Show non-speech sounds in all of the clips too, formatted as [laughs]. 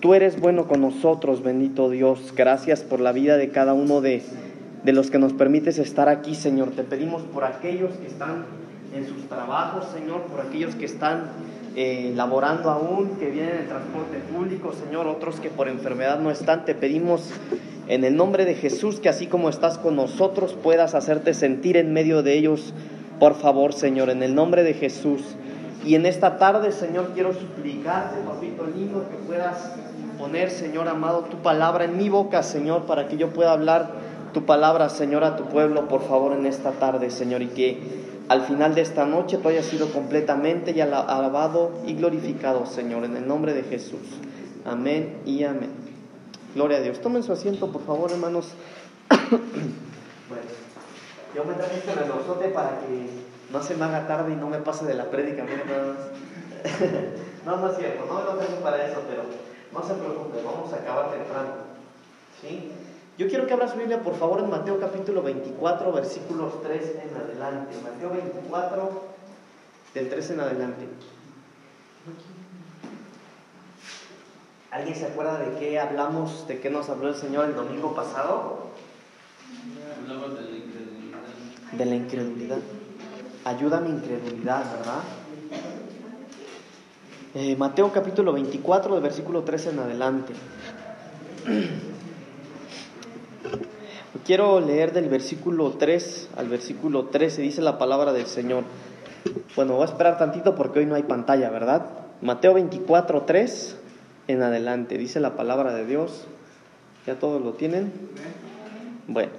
tú eres bueno con nosotros, bendito Dios. Gracias por la vida de cada uno de, de los que nos permites estar aquí, Señor. Te pedimos por aquellos que están en sus trabajos, Señor, por aquellos que están eh, laborando aún, que vienen en transporte público, Señor, otros que por enfermedad no están. Te pedimos en el nombre de Jesús que así como estás con nosotros puedas hacerte sentir en medio de ellos, por favor, Señor, en el nombre de Jesús. Y en esta tarde, Señor, quiero suplicarte, papito lindo, que puedas poner, Señor amado, tu palabra en mi boca, Señor, para que yo pueda hablar tu palabra, Señor, a tu pueblo, por favor, en esta tarde, Señor, y que al final de esta noche tú hayas sido completamente y alabado y glorificado, Señor, en el nombre de Jesús. Amén y amén. Gloria a Dios. Tomen su asiento, por favor, hermanos. bueno, [coughs] yo me traje este relojote para que no se me haga tarde y no me pase de la prédica, [laughs] no, no es cierto, no lo tengo para eso, pero no se preocupe, vamos a acabar temprano. ¿Sí? Yo quiero que abra su Biblia, por favor, en Mateo capítulo 24, versículos 3 en adelante. Mateo 24, del 3 en adelante. ¿Alguien se acuerda de qué hablamos, de qué nos habló el Señor el domingo pasado? Hablamos de la incredulidad. De la incredulidad. Ayuda a mi incredulidad, ¿verdad? Eh, Mateo capítulo 24, del versículo 3 en adelante. [clears throat] Quiero leer del versículo 3 al versículo 13, dice la palabra del Señor. Bueno, voy a esperar tantito porque hoy no hay pantalla, ¿verdad? Mateo 24, 3 en adelante, dice la palabra de Dios. ¿Ya todos lo tienen? Bueno.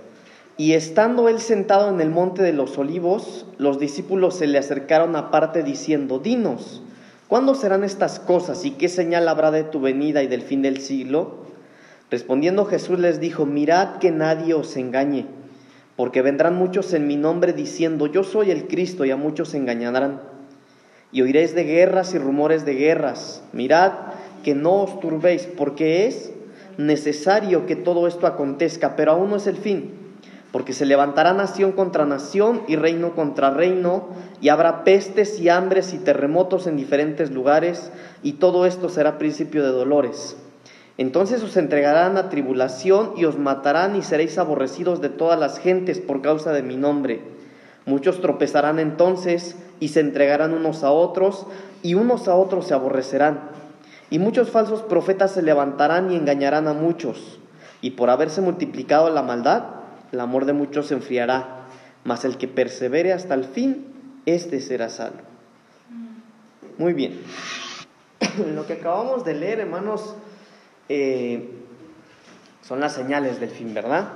Y estando él sentado en el monte de los olivos, los discípulos se le acercaron aparte diciendo, Dinos, ¿cuándo serán estas cosas y qué señal habrá de tu venida y del fin del siglo? Respondiendo Jesús les dijo, mirad que nadie os engañe, porque vendrán muchos en mi nombre diciendo, yo soy el Cristo, y a muchos engañarán. Y oiréis de guerras y rumores de guerras. Mirad que no os turbéis, porque es necesario que todo esto acontezca, pero aún no es el fin, porque se levantará nación contra nación y reino contra reino, y habrá pestes y hambres y terremotos en diferentes lugares, y todo esto será principio de dolores. Entonces os entregarán a tribulación y os matarán y seréis aborrecidos de todas las gentes por causa de mi nombre. Muchos tropezarán entonces y se entregarán unos a otros y unos a otros se aborrecerán. Y muchos falsos profetas se levantarán y engañarán a muchos. Y por haberse multiplicado la maldad, el amor de muchos se enfriará. Mas el que persevere hasta el fin, éste será salvo. Muy bien. [clears throat] Lo que acabamos de leer, hermanos, eh, son las señales del fin, ¿verdad?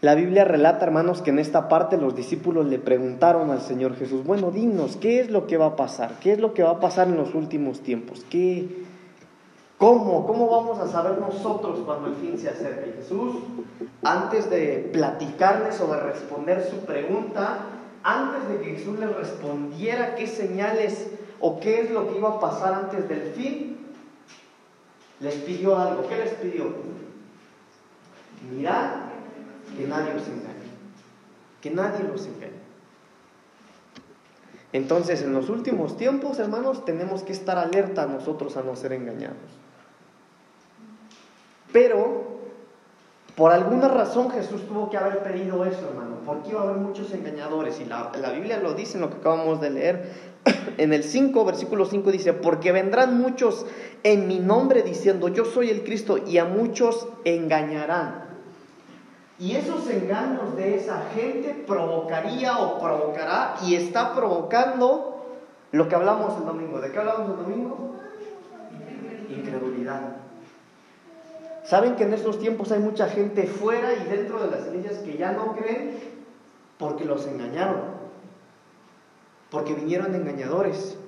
La Biblia relata, hermanos, que en esta parte los discípulos le preguntaron al Señor Jesús, bueno, dinos, ¿qué es lo que va a pasar? ¿Qué es lo que va a pasar en los últimos tiempos? ¿Qué, ¿Cómo? ¿Cómo vamos a saber nosotros cuando el fin se acerque? Jesús, antes de platicarles o de responder su pregunta, antes de que Jesús les respondiera qué señales o qué es lo que iba a pasar antes del fin, les pidió algo. ¿Qué les pidió? Mirad que nadie os engañe. Que nadie los engañe. Entonces, en los últimos tiempos, hermanos, tenemos que estar alerta nosotros a no ser engañados. Pero, por alguna razón Jesús tuvo que haber pedido eso, hermano, porque iba a haber muchos engañadores. Y la, la Biblia lo dice en lo que acabamos de leer. [coughs] En el 5, versículo 5 dice, porque vendrán muchos en mi nombre diciendo, yo soy el Cristo, y a muchos engañarán. Y esos engaños de esa gente provocaría o provocará y está provocando lo que hablamos el domingo. ¿De qué hablamos el domingo? Incredulidad. ¿Saben que en estos tiempos hay mucha gente fuera y dentro de las iglesias que ya no creen porque los engañaron? Porque vinieron engañadores.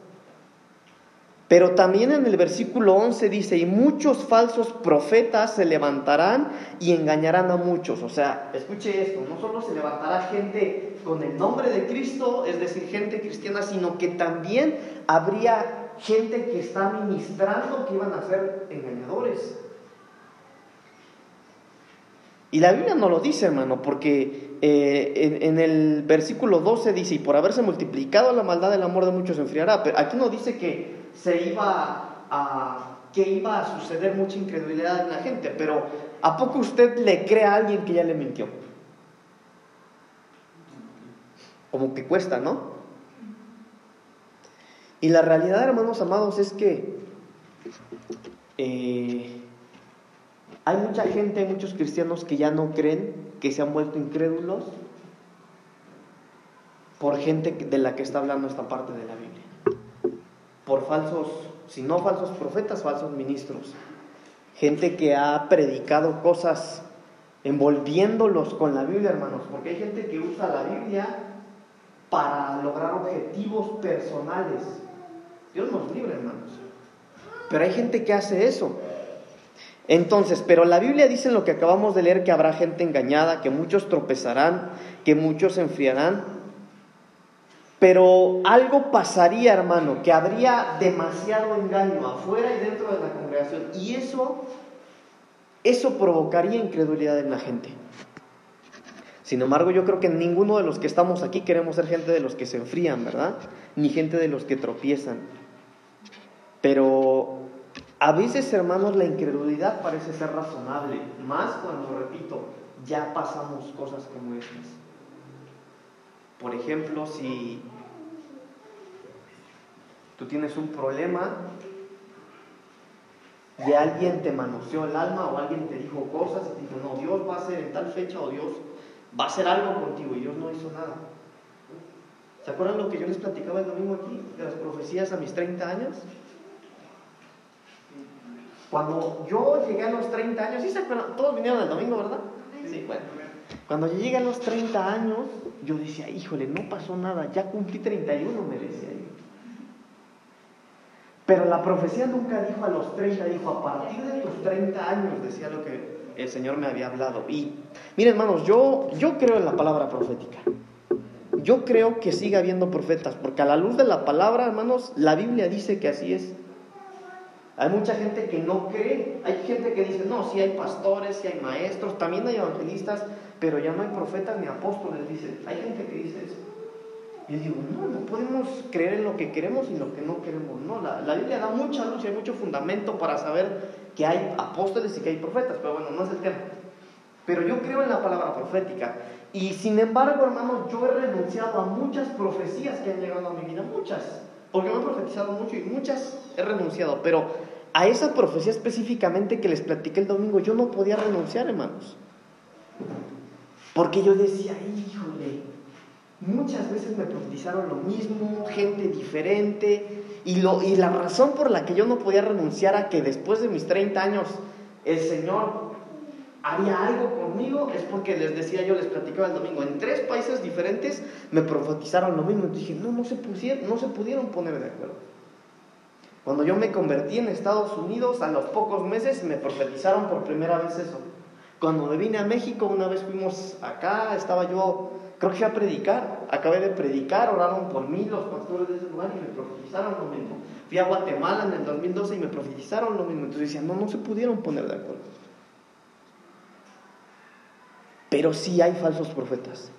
Pero también en el versículo 11 dice, y muchos falsos profetas se levantarán y engañarán a muchos. O sea, escuche esto, no solo se levantará gente con el nombre de Cristo, es decir, gente cristiana, sino que también habría gente que está ministrando que iban a ser engañadores. Y la Biblia no lo dice, hermano, porque eh, en, el versículo 12 dice, y por haberse multiplicado la maldad, el amor de muchos se enfriará. Pero aquí no dice que se iba a, que iba a suceder mucha incredulidad en la gente, pero ¿a poco usted le cree a alguien que ya le mintió? Como que cuesta, ¿no? Y la realidad, hermanos amados, es que eh, hay mucha gente, muchos cristianos que ya no creen, que se han vuelto incrédulos por gente de la que está hablando esta parte de la Biblia. Por falsos, si no falsos profetas, falsos ministros. Gente que ha predicado cosas envolviéndolos con la Biblia, hermanos. Porque hay gente que usa la Biblia para lograr objetivos personales. Dios nos libre, hermanos. Pero hay gente que hace eso. Entonces, pero la Biblia dice en lo que acabamos de leer que habrá gente engañada, que muchos tropezarán, que muchos se enfriarán. Pero algo pasaría, hermano, que habría demasiado engaño afuera y dentro de la congregación. Y eso, eso provocaría incredulidad en la gente. Sin embargo, yo creo que ninguno de los que estamos aquí queremos ser gente de los que se enfrían, ¿verdad? Ni gente de los que tropiezan. Pero a veces, hermanos, la incredulidad parece ser razonable, más cuando, repito, ya pasamos cosas como estas. Por ejemplo, si tú tienes un problema y alguien te manoseó el alma o alguien te dijo cosas y te dijo, no, Dios va a hacer en tal fecha o Dios va a hacer algo contigo y Dios no hizo nada. ¿Se acuerdan lo que yo les platicaba el domingo aquí, de las profecías a mis 30 años? Cuando yo llegué a los 30 años, ¿sí se acuerdan? Todos vinieron el domingo, ¿verdad? Sí, bueno. Cuando yo llegué a los 30 años, yo decía, híjole, no pasó nada, ya cumplí 31, me decía yo. Pero la profecía nunca dijo a los 30, dijo a partir de tus 30 años, decía lo que el Señor me había hablado. Y miren hermanos, yo, yo creo en la palabra profética. Yo creo que sigue habiendo profetas, porque a la luz de la palabra, hermanos, la Biblia dice que así es. Hay mucha gente que no cree, hay gente que dice, no, sí hay pastores, sí hay maestros, también hay evangelistas, pero ya no hay profetas ni apóstoles, dice. Hay gente que dice eso. Yo digo, no, no podemos creer en lo que queremos y lo que no queremos. No, la, la Biblia da mucha luz y hay mucho fundamento para saber que hay apóstoles y que hay profetas, pero bueno, no es el tema. Pero yo creo en la palabra profética. Y sin embargo, hermanos, yo he renunciado a muchas profecías que han llegado a mi vida, muchas. Porque me he profetizado mucho y muchas he renunciado. Pero a esa profecía específicamente que les platiqué el domingo, yo no podía renunciar, hermanos. Porque yo decía, híjole, muchas veces me profetizaron lo mismo, gente diferente. Y, lo, y la razón por la que yo no podía renunciar a que después de mis 30 años el Señor haría algo conmigo es porque les decía yo, les platicaba el domingo, en tres países diferentes me profetizaron lo mismo. Y dije, no, no se, pusieron, no se pudieron poner de acuerdo. Cuando yo me convertí en Estados Unidos, a los pocos meses me profetizaron por primera vez eso. Cuando me vine a México, una vez fuimos acá, estaba yo, creo que fui a predicar, acabé de predicar, oraron por mí los pastores de ese lugar y me profetizaron lo mismo. Fui a Guatemala en el 2012 y me profetizaron lo mismo. Entonces decían, no, no se pudieron poner de acuerdo. Pero sí hay falsos profetas,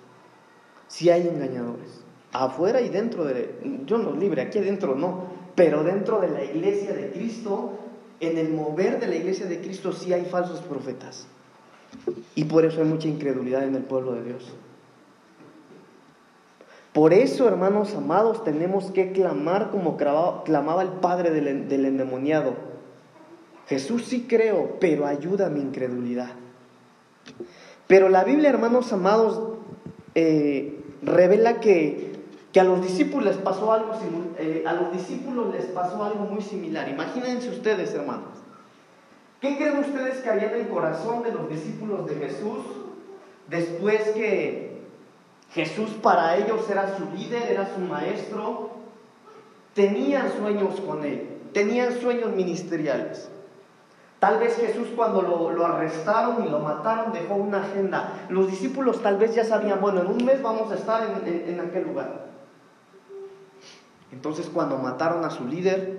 sí hay engañadores, afuera y dentro de, yo no libre, aquí adentro no, pero dentro de la iglesia de Cristo, en el mover de la iglesia de Cristo sí hay falsos profetas. Y por eso hay mucha incredulidad en el pueblo de Dios. Por eso, hermanos amados, tenemos que clamar como clamaba el padre del, del endemoniado. Jesús sí creo, pero ayuda a mi incredulidad. Pero la Biblia, hermanos amados, eh, revela que, que, a los discípulos les pasó algo eh, a los discípulos les pasó algo muy similar. Imagínense ustedes, hermanos. ¿Qué creen ustedes que había en el corazón de los discípulos de Jesús después que Jesús para ellos era su líder, era su maestro? Tenían sueños con él, tenían sueños ministeriales. Tal vez Jesús cuando lo, arrestaron y lo mataron dejó una agenda. Los discípulos tal vez ya sabían, bueno, en un mes vamos a estar en, en aquel lugar. Entonces cuando mataron a su líder,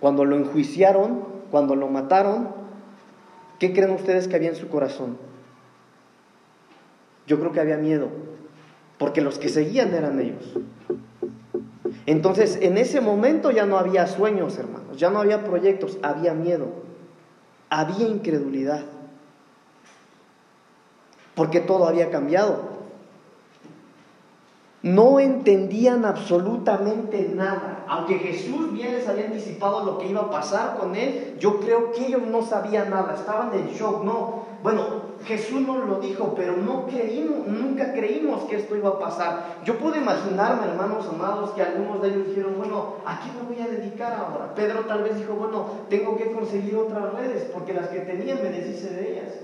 cuando lo enjuiciaron, cuando lo mataron, ¿qué creen ustedes que había en su corazón? Yo creo que había miedo, porque los que seguían eran ellos. Entonces, en ese momento ya no había sueños, hermano. Ya no había proyectos, había miedo, había incredulidad. Porque todo había cambiado. No entendían absolutamente nada. Aunque Jesús bien les había anticipado lo que iba a pasar con él, yo creo que ellos no sabían nada, estaban en shock. No, bueno, Jesús nos lo dijo, pero no creímos, nunca creímos que esto iba a pasar. Yo puedo imaginarme, hermanos amados, que algunos de ellos dijeron, bueno, ¿a qué me voy a dedicar ahora? Pedro tal vez dijo, bueno, tengo que conseguir otras redes, porque las que tenía me deshice de ellas.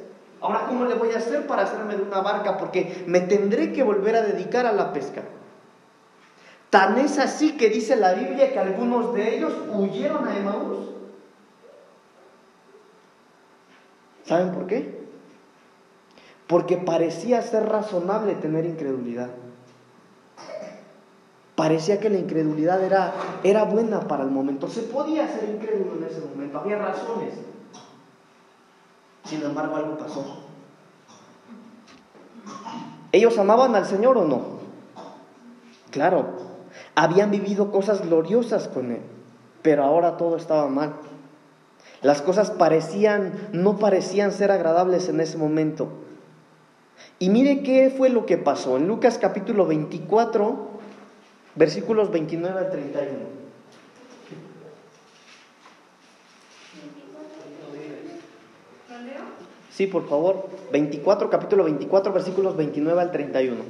Ahora, ¿cómo le voy a hacer para hacerme de una barca? Porque me tendré que volver a dedicar a la pesca. Tan es así que dice la Biblia que algunos de ellos huyeron a Emaús. ¿Saben por qué? Porque parecía ser razonable tener incredulidad. Parecía que la incredulidad era, era buena para el momento. Se podía ser incrédulo en ese momento, había razones. Sin embargo, algo pasó. ¿Ellos amaban al Señor o no? Claro, habían vivido cosas gloriosas con Él, pero ahora todo estaba mal. Las cosas parecían, no parecían ser agradables en ese momento. Y mire qué fue lo que pasó. En Lucas capítulo 24, versículos 29 al 31. Sí, por favor. 24, capítulo 24, versículos 29 al 31.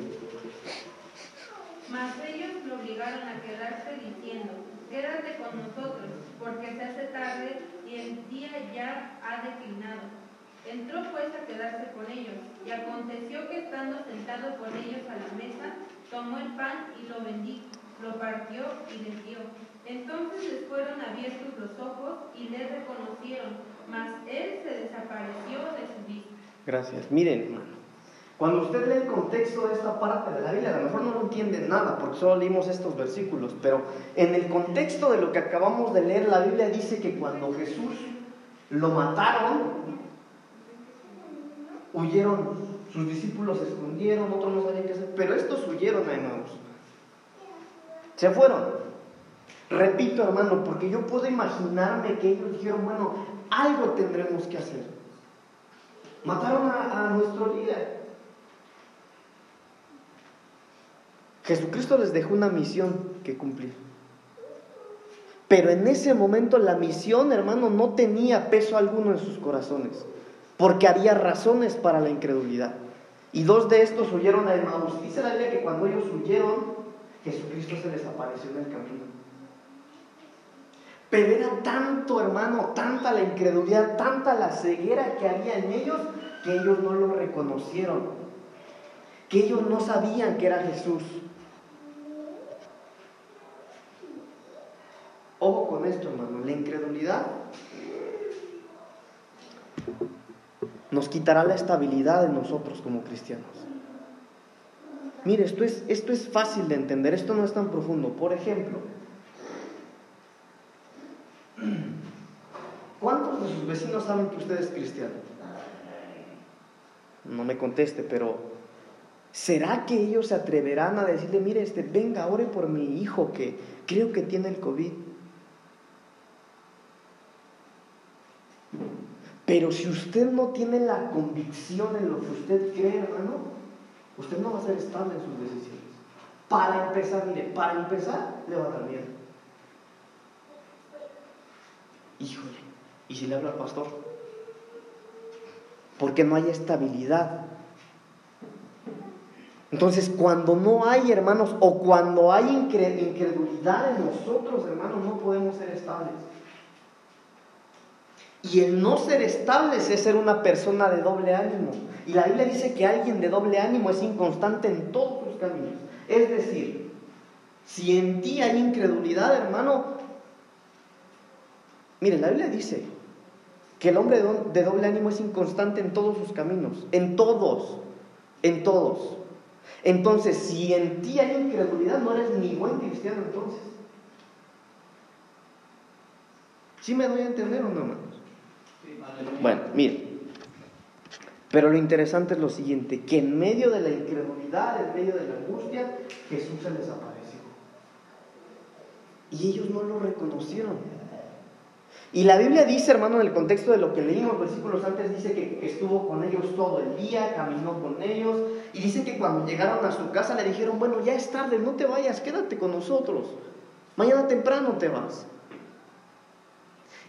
Mas ellos lo obligaron a quedarse diciendo, quédate con nosotros, porque se hace tarde y el día ya ha declinado. Entró pues a quedarse con ellos, y aconteció que estando sentado con ellos a la mesa, tomó el pan y lo bendijo, lo partió y les dio. Entonces les fueron abiertos los ojos y le reconocieron mas él se desapareció de su vista. Gracias. Miren, hermano. Cuando usted lee el contexto de esta parte de la Biblia, a lo mejor no lo entiende nada, porque solo leímos estos versículos, pero en el contexto de lo que acabamos de leer, la Biblia dice que cuando Jesús lo mataron, huyeron, sus discípulos se escondieron, otros no sabían qué hacer, pero estos huyeron, hermanos. Se fueron. Repito, hermano, porque yo puedo imaginarme que ellos dijeron, bueno, algo tendremos que hacer. Mataron a, nuestro líder. Jesucristo les dejó una misión que cumplir. Pero en ese momento la misión, hermano, no tenía peso alguno en sus corazones, porque había razones para la incredulidad. Y dos de estos huyeron a Emmaus. Dice la Biblia que cuando ellos huyeron, Jesucristo se les apareció en el camino. Pero era tanto, hermano, tanta la incredulidad, tanta la ceguera que había en ellos, que ellos no lo reconocieron, que ellos no sabían que era Jesús. Ojo con esto, hermano, la incredulidad nos quitará la estabilidad de nosotros como cristianos. Mire, esto es, esto es fácil de entender, esto no es tan profundo. Por ejemplo, ¿Cuántos de sus vecinos saben que usted es cristiano? No me conteste, pero ¿será que ellos se atreverán a decirle, mire, este, venga, ore por mi hijo que creo que tiene el COVID? Pero si usted no tiene la convicción en lo que usted cree, hermano, usted no va a ser estable en sus decisiones. Para empezar, mire, para empezar, le va a dar miedo. Híjole, ¿Y si le habla al pastor? Porque no hay estabilidad. Entonces, cuando no hay, hermanos, o cuando hay incredulidad en nosotros, hermanos, no podemos ser estables. Y el no ser estables es ser una persona de doble ánimo. Y la Biblia dice que alguien de doble ánimo es inconstante en todos sus caminos. Es decir, si en ti hay incredulidad, hermano, mire, la Biblia dice que el hombre de doble ánimo es inconstante en todos sus caminos, en todos, en todos. Entonces, si en ti hay incredulidad, no eres ni buen cristiano entonces. ¿Sí me doy a entender o no, hermanos? Bueno, miren. Pero lo interesante es lo siguiente, que en medio de la incredulidad, en medio de la angustia, Jesús se les apareció. Y ellos no lo reconocieron. Y la Biblia dice, hermano, en el contexto de lo que leímos versículos antes, dice que, estuvo con ellos todo el día, caminó con ellos, y dice que cuando llegaron a su casa le dijeron, bueno, ya es tarde, no te vayas, quédate con nosotros, mañana temprano te vas.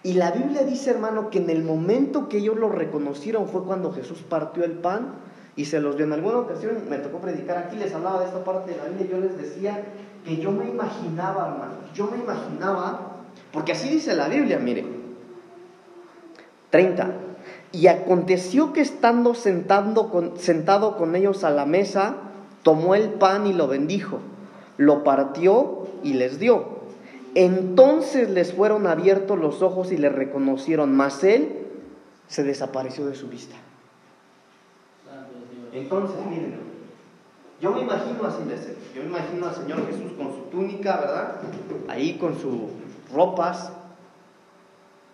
Y la Biblia dice, hermano, que en el momento que ellos lo reconocieron fue cuando Jesús partió el pan y se los dio. En alguna ocasión me tocó predicar aquí, les hablaba de esta parte de la Biblia y yo les decía que yo me imaginaba, hermano, yo me imaginaba, porque así dice la Biblia, mire, 30. Y aconteció que estando sentando con, sentado con ellos a la mesa, tomó el pan y lo bendijo, lo partió y les dio. Entonces les fueron abiertos los ojos y le reconocieron, mas él se desapareció de su vista. Entonces, miren, yo me imagino así de ser. Yo me imagino al Señor Jesús con su túnica, ¿verdad? Ahí con sus ropas.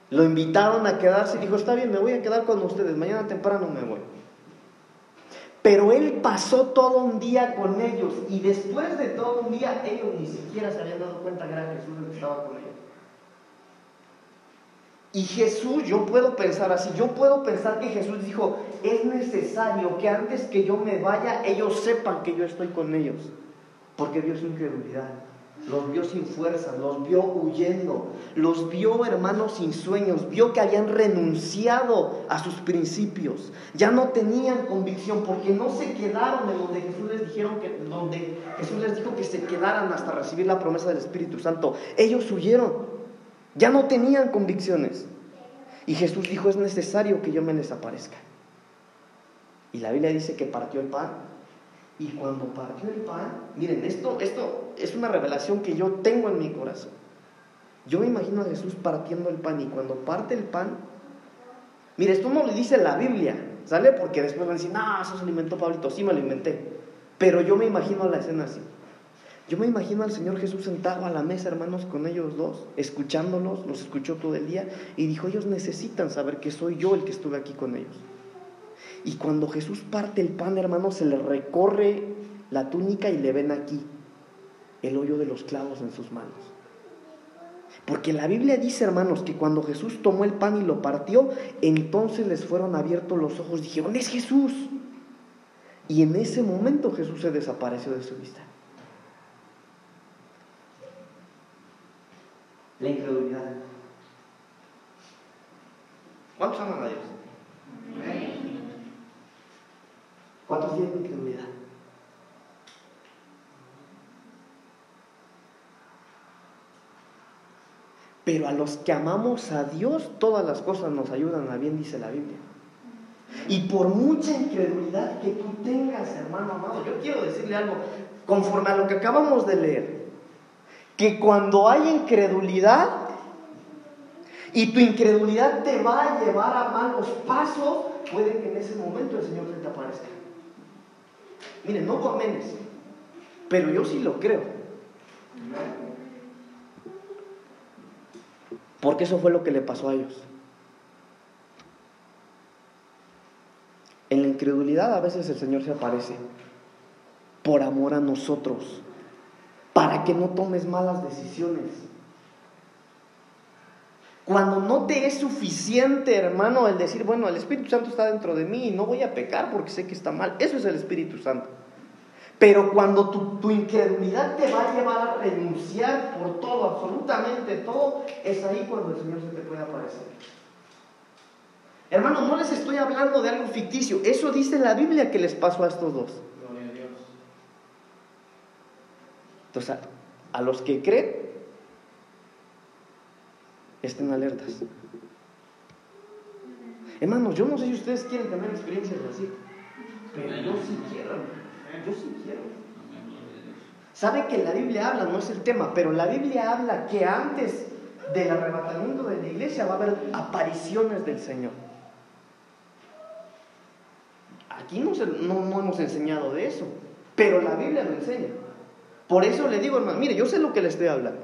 Lo invitaron a quedarse y dijo, está bien, me voy a quedar con ustedes, mañana temprano me voy. Pero él pasó todo un día con ellos y después de todo un día ellos ni siquiera se habían dado cuenta que era Jesús el que estaba con ellos. Y Jesús, yo puedo pensar así, yo puedo pensar que Jesús dijo, es necesario que antes que yo me vaya, ellos sepan que yo estoy con ellos, porque vio su incredulidad, los vio sin fuerza, los vio huyendo, los vio hermanos sin sueños, vio que habían renunciado a sus principios, ya no tenían convicción, porque no se quedaron en donde Jesús les que, donde Jesús les dijo que se quedaran hasta recibir la promesa del Espíritu Santo, ellos huyeron. Ya no tenían convicciones. Y Jesús dijo, es necesario que yo me desaparezca. Y la Biblia dice que partió el pan. Y cuando partió el pan, miren, esto, esto es una revelación que yo tengo en mi corazón. Yo me imagino a Jesús partiendo el pan y cuando parte el pan, mire, esto no lo dice la Biblia, ¿sale? Porque después van a decir, no, eso se alimentó Pablito, sí me lo inventé. Pero yo me imagino la escena así. Yo me imagino al Señor Jesús sentado a la mesa, hermanos, con ellos dos, escuchándolos, los escuchó todo el día y dijo, ellos necesitan saber que soy yo el que estuve aquí con ellos. Y cuando Jesús parte el pan, hermanos, se le recorre la túnica y le ven aquí el hoyo de los clavos en sus manos. Porque la Biblia dice, hermanos, que cuando Jesús tomó el pan y lo partió, entonces les fueron abiertos los ojos, dijeron, es Jesús. Y en ese momento Jesús se desapareció de su vista. La incredulidad. ¿Cuántos aman a Dios? ¿Cuántos tienen incredulidad? Pero a los que amamos a Dios, todas las cosas nos ayudan a bien, dice la Biblia. Y por mucha incredulidad que tú tengas, hermano amado, yo quiero decirle algo, conforme a lo que acabamos de leer, que cuando hay incredulidad y tu incredulidad te va a llevar a malos pasos, puede que en ese momento el Señor se te aparezca. Miren, no menos, pero yo sí lo creo. Porque eso fue lo que le pasó a ellos. En la incredulidad a veces el Señor se aparece por amor a nosotros, para que no tomes malas decisiones. Cuando no te es suficiente, hermano, el decir, bueno, el Espíritu Santo está dentro de mí y no voy a pecar porque sé que está mal, eso es el Espíritu Santo. Pero cuando tu, tu, incredulidad te va a llevar a renunciar por todo, absolutamente todo, es ahí cuando el Señor se te puede aparecer. Hermano, no les estoy hablando de algo ficticio, eso dice la Biblia que les pasó a estos dos. Gloria a Dios. Entonces, a los que creen, estén alertas. Hermanos, yo no sé si ustedes quieren tener experiencias así, pero yo sí quiero, yo sí quiero. Sabe que la Biblia habla, no es el tema, pero la Biblia habla que antes del arrebatamiento de la iglesia va a haber apariciones del Señor. Aquí no, se- no hemos enseñado de eso, pero la Biblia lo enseña. Por eso le digo, hermano, mire, yo sé lo que le estoy hablando.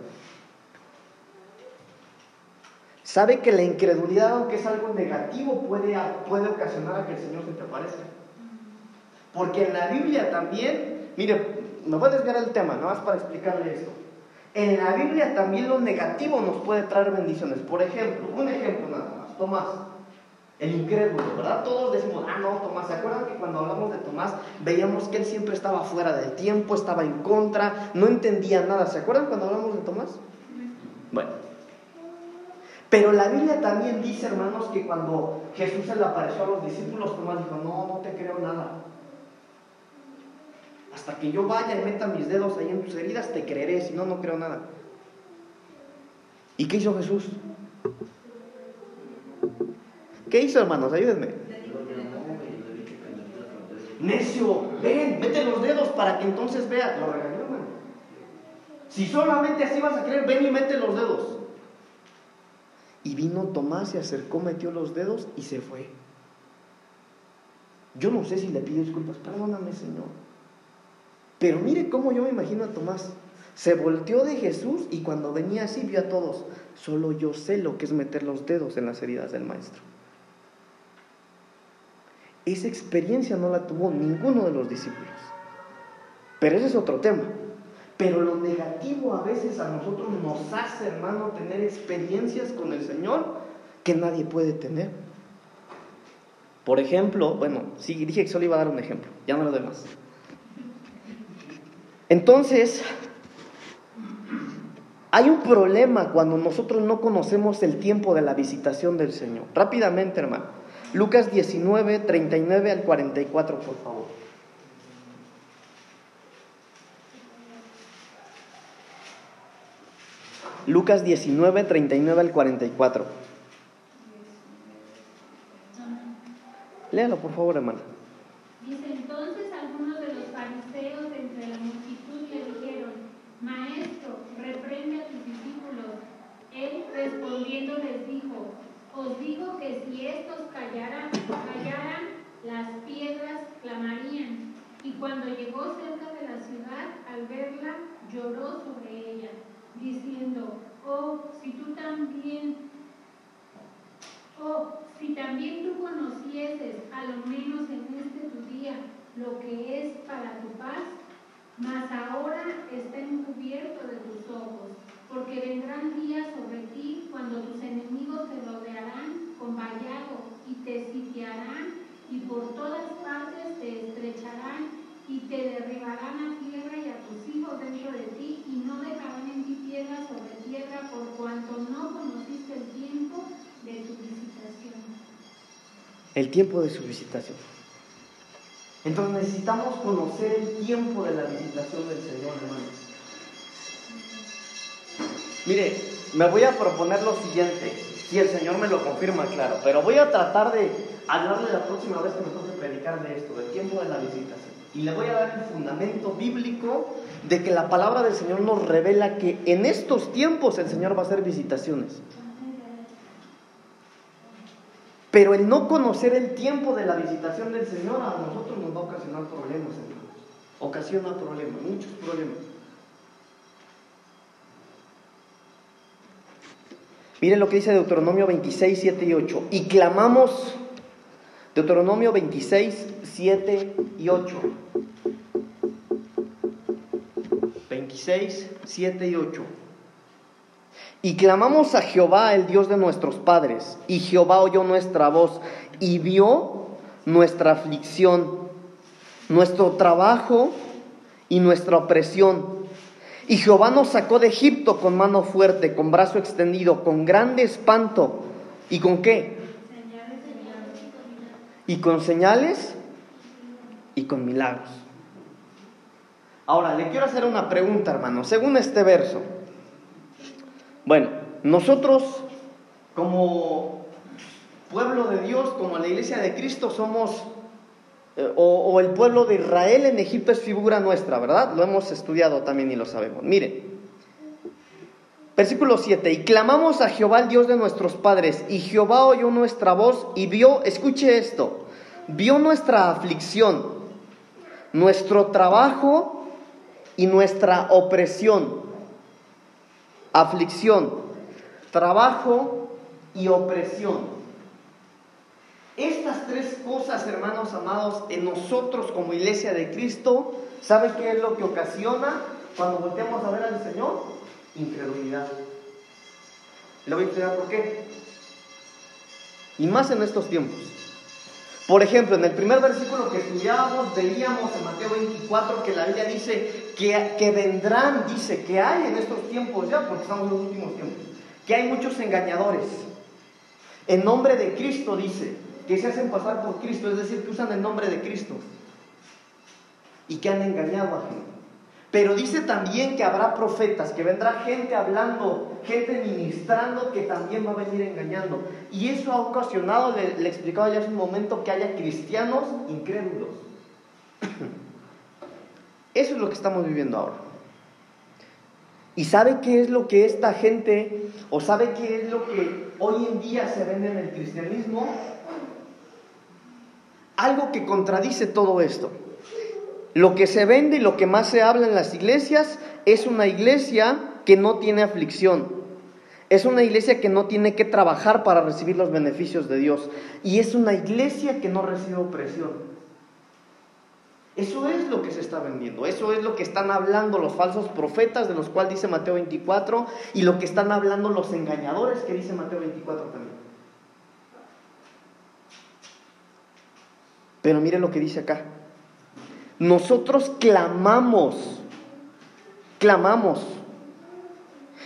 Sabe que la incredulidad, aunque es algo negativo, puede, puede ocasionar a que el Señor se te aparezca. Porque en la Biblia también, mire, me voy a desviar el tema, nada más para explicarle esto. en la Biblia también lo negativo nos puede traer bendiciones. Por ejemplo, un ejemplo nada más, Tomás, el incrédulo, ¿verdad? Todos decimos, ah, no, Tomás, ¿se acuerdan que cuando hablamos de Tomás veíamos que él siempre estaba fuera del tiempo, estaba en contra, no entendía nada? ¿Se acuerdan cuando hablamos de Tomás? Bueno. Pero la Biblia también dice, hermanos, que cuando Jesús se le apareció a los discípulos, Tomás dijo, no, no te creo nada. Hasta que yo vaya y meta mis dedos ahí en tus heridas, te creeré, si no, no creo nada. ¿Y qué hizo Jesús? ¿Qué hizo, hermanos? Ayúdenme. Necio, ven, mete los dedos para que entonces veas. Lo regañó, hermano. Si solamente así vas a creer, ven y mete los dedos. Vino Tomás, se acercó, metió los dedos y se fue. Yo no sé si le pidió disculpas, perdóname, Señor. Pero mire cómo yo me imagino a Tomás. Se volteó de Jesús y cuando venía así vio a todos. Solo yo sé lo que es meter los dedos en las heridas del maestro. Esa experiencia no la tuvo ninguno de los discípulos. Pero ese es otro tema. Pero lo negativo a veces a nosotros nos hace, hermano, tener experiencias con el Señor que nadie puede tener. Por ejemplo, bueno, sí, dije que solo iba a dar un ejemplo, ya no lo demás. Entonces, hay un problema cuando nosotros no conocemos el tiempo de la visitación del Señor. Rápidamente, hermano. Lucas 19, 39 al 44, por favor. Lucas 19, 39 al 44. Léalo, por favor, hermano. Dice entonces algunos de los fariseos entre la multitud le dijeron, Maestro, reprende a tus discípulos. Él respondiendo les dijo, os digo que si estos callaran, callaran, las piedras clamarían. Y cuando llegó cerca de la ciudad, al verla, lloró sobre ella, diciendo, oh, si tú también, oh, si también tú conocieses, a lo menos en este tu día, lo que es para tu paz, mas ahora está encubierto de tus ojos, porque vendrán días sobre ti cuando tus enemigos te rodearán con vallado y te sitiarán y por todas partes te estrecharán y te derribarán a tierra y a tus hijos dentro de ti y no dejarán en ti piedra sobre tierra por cuanto no conociste el tiempo de su visitación. El tiempo de su visitación. Entonces necesitamos conocer el tiempo de la visitación del Señor, hermanos. Mire, me voy a proponer lo siguiente, si el Señor me lo confirma, claro, pero voy a tratar de hablarle la próxima vez que me toque predicar de esto, del tiempo de la visitación. Y le voy a dar el fundamento bíblico de que la palabra del Señor nos revela que en estos tiempos el Señor va a hacer visitaciones. Pero el no conocer el tiempo de la visitación del Señor a nosotros nos va a ocasionar problemas, hermanos. Ocasiona problemas, muchos problemas. Miren lo que dice Deuteronomio 26, 7 y 8. Y clamamos, Deuteronomio 26, 7 y 8. 26, 7 y 8. Y clamamos a Jehová, el Dios de nuestros padres, y Jehová oyó nuestra voz y vio nuestra aflicción, nuestro trabajo y nuestra opresión. Y Jehová nos sacó de Egipto con mano fuerte, con brazo extendido, con grande espanto. ¿Y con qué? Y con señales y con milagros. Ahora, le quiero hacer una pregunta, hermano. Según este verso, bueno, nosotros como pueblo de Dios, como la iglesia de Cristo, somos, eh, o, o, el pueblo de Israel en Egipto es figura nuestra, ¿verdad? Lo hemos estudiado también y lo sabemos. Mire, versículo 7, y clamamos a Jehová, el Dios de nuestros padres, y Jehová oyó nuestra voz y vio, escuche esto, vio nuestra aflicción, nuestro trabajo y nuestra opresión aflicción, trabajo y opresión. Estas tres cosas, hermanos amados, en nosotros como iglesia de Cristo, ¿sabe qué es lo que ocasiona cuando volteamos a ver al Señor? incredulidad. Le voy a explicar por qué. Y más en estos tiempos. Por ejemplo, en el primer versículo que estudiábamos, veíamos en Mateo 24 que la Biblia dice que, que vendrán, dice que hay en estos tiempos ya, porque estamos en los últimos tiempos, que hay muchos engañadores. En nombre de Cristo dice, que se hacen pasar por Cristo, es decir, que usan el nombre de Cristo y que han engañado a gente. Pero dice también que habrá profetas, que vendrá gente hablando, gente ministrando que también va a venir engañando. Y eso ha ocasionado, le, le explicaba ya hace un momento, que haya cristianos incrédulos. [clears throat] Eso es lo que estamos viviendo ahora. ¿Y sabe qué es lo que esta gente, o sabe qué es lo que hoy en día se vende en el cristianismo? Algo que contradice todo esto. Lo que se vende y lo que más se habla en las iglesias es una iglesia que no tiene aflicción. Es una iglesia que no tiene que trabajar para recibir los beneficios de Dios. Y es una iglesia que no recibe opresión. Eso es lo que se está vendiendo, eso es lo que están hablando los falsos profetas, de los cuales dice Mateo 24, y lo que están hablando los engañadores, que dice Mateo 24 también. Pero mire lo que dice acá. Nosotros clamamos, clamamos.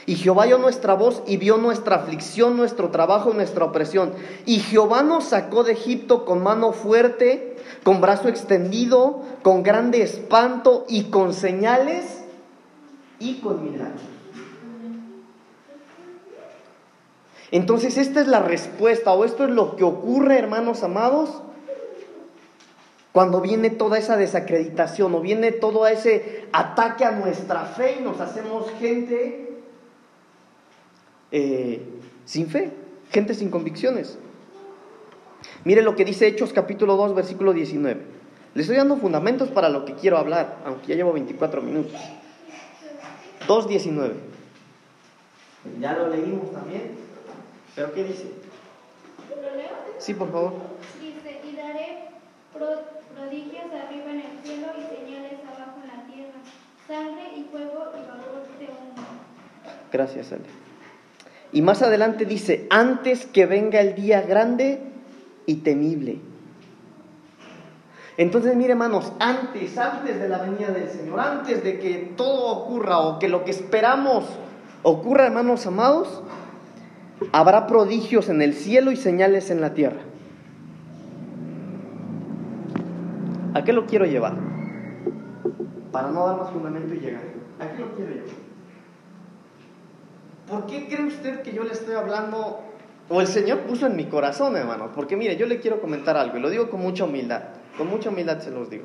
Y Jehová oyó nuestra voz y vio nuestra aflicción, nuestro trabajo, nuestra opresión. Y Jehová nos sacó de Egipto con mano fuerte, con brazo extendido, con grande espanto y con señales y con milagros. Entonces esta es la respuesta o esto es lo que ocurre, hermanos amados, cuando viene toda esa desacreditación o viene todo ese ataque a nuestra fe y nos hacemos gente eh, sin fe, gente sin convicciones. Mire lo que dice Hechos capítulo 2, versículo 19. Le estoy dando fundamentos para lo que quiero hablar, aunque ya llevo 24 minutos. 2.19. Ya lo leímos también. ¿Pero qué dice? ¿Lo leo? Sí, por favor. Dice, y daré pro- prodigios arriba en el cielo y señales abajo en la tierra, sangre y fuego y vapor de humo. Gracias, Ale. Y más adelante dice, antes que venga el día grande y temible. Entonces, mire hermanos, antes, antes de la venida del Señor, antes de que todo ocurra o que lo que esperamos ocurra, hermanos amados, habrá prodigios en el cielo y señales en la tierra. ¿A qué lo quiero llevar? Para no dar más fundamento y llegar. ¿A qué lo quiero llevar? ¿Por qué cree usted que yo le estoy hablando, o el Señor puso en mi corazón, hermano? Porque mire, yo le quiero comentar algo, y lo digo con mucha humildad, con mucha humildad se los digo.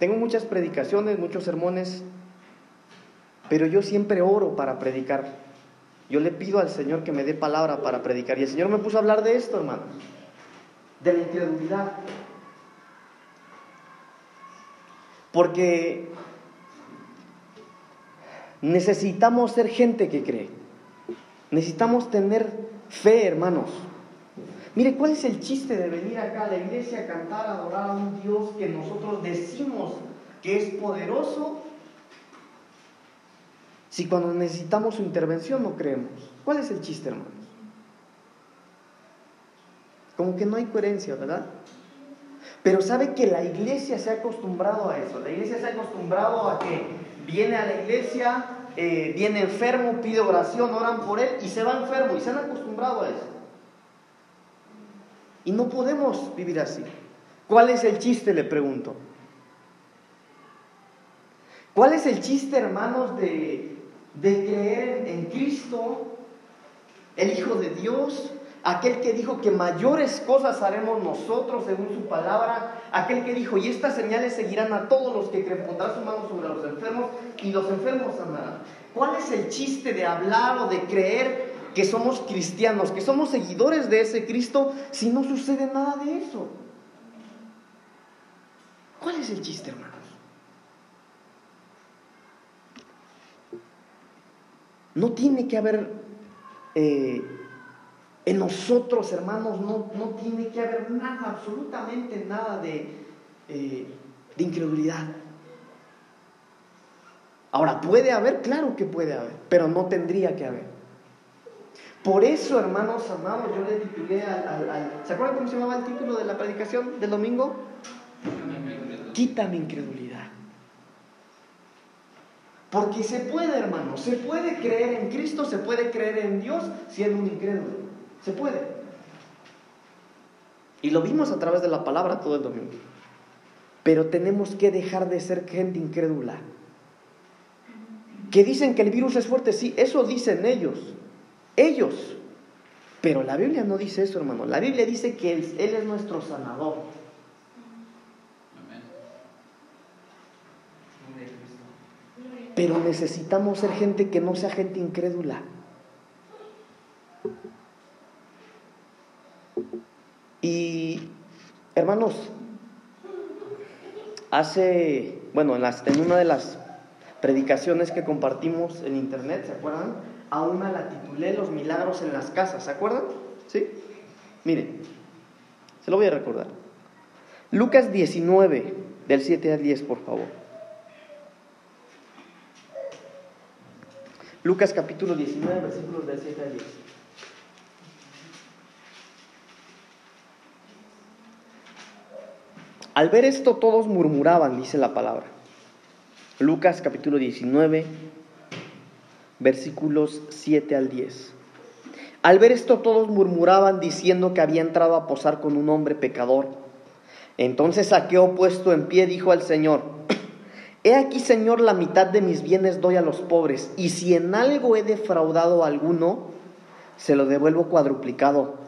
Tengo muchas predicaciones, muchos sermones, pero yo siempre oro para predicar. Yo le pido al Señor que me dé palabra para predicar. Y el Señor me puso a hablar de esto, hermano, de la incredulidad. Porque necesitamos ser gente que cree. Necesitamos tener fe, hermanos. Mire, ¿cuál es el chiste de venir acá a la iglesia a cantar, a adorar a un Dios que nosotros decimos que es poderoso? Si cuando necesitamos su intervención no creemos. ¿Cuál es el chiste, hermanos? Como que no hay coherencia, ¿verdad? Pero sabe que la iglesia se ha acostumbrado a eso. La iglesia se ha acostumbrado a que viene a la iglesia, eh, viene enfermo, pide oración, oran por él y se va enfermo y se han acostumbrado a eso. Y no podemos vivir así. ¿Cuál es el chiste? Le pregunto. ¿Cuál es el chiste, hermanos, de, de creer en Cristo, el Hijo de Dios, aquel que dijo que mayores cosas haremos nosotros según su palabra, aquel que dijo, y estas señales seguirán a todos los que creen, pondrá su mano sobre los enfermos y los enfermos sanarán. ¿Cuál es el chiste de hablar o de creer que somos cristianos, que somos seguidores de ese Cristo, si no sucede nada de eso? ¿Cuál es el chiste, hermanos? No tiene que haber eh, en nosotros, hermanos, no, no, tiene que haber nada, absolutamente nada de, eh, de incredulidad. Ahora, ¿puede haber? Claro que puede haber, pero no tendría que haber. Por eso, hermanos amados, yo le titulé al, ¿Se acuerdan cómo se llamaba el título de la predicación del domingo? Quita mi incredulidad. Porque se puede, hermano, se puede creer en Cristo, se puede creer en Dios siendo un incrédulo. Se puede. Y lo vimos a través de la palabra todo el domingo. Pero tenemos que dejar de ser gente incrédula. Que dicen que el virus es fuerte, sí, eso dicen ellos. Ellos. Pero la Biblia no dice eso, hermano. La Biblia dice que Él, él es nuestro sanador. Pero necesitamos ser gente que no sea gente incrédula. Y, hermanos, hace, bueno, en, una de las predicaciones que compartimos en internet, ¿se acuerdan? A una la titulé Los milagros en las casas, ¿se acuerdan? ¿Sí? Miren, se lo voy a recordar. Lucas 19, del 7 al 10, por favor. Lucas capítulo 19, versículos del 7 al 10. Al ver esto todos murmuraban, dice la palabra. Lucas capítulo 19, versículos 7 al 10. Al ver esto todos murmuraban diciendo que había entrado a posar con un hombre pecador. Entonces Saqueo puesto en pie dijo al Señor, He aquí, Señor, la mitad de mis bienes doy a los pobres, y si en algo he defraudado a alguno, se lo devuelvo cuadruplicado.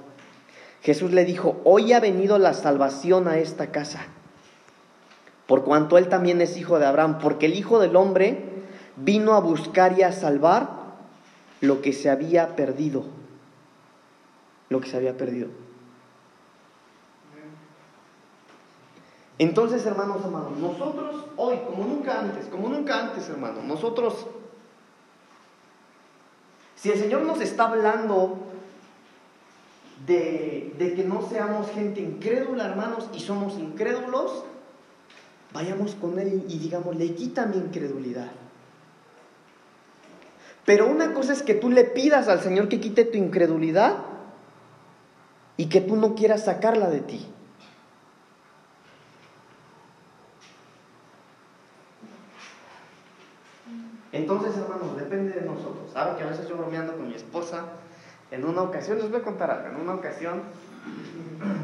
Jesús le dijo, hoy ha venido la salvación a esta casa, por cuanto él también es hijo de Abraham, porque el Hijo del Hombre vino a buscar y a salvar lo que se había perdido, lo que se había perdido. Entonces, hermanos amados, nosotros hoy, como nunca antes, como nunca antes, hermanos, nosotros, si el Señor nos está hablando de, de, que no seamos gente incrédula, hermanos, y somos incrédulos, vayamos con Él y digamos, le quita mi incredulidad. Pero una cosa es que tú le pidas al Señor que quite tu incredulidad y que tú no quieras sacarla de ti. Entonces, hermanos, depende de nosotros. Saben que a veces yo bromeando con mi esposa, en una ocasión, les voy a contar algo, en una ocasión,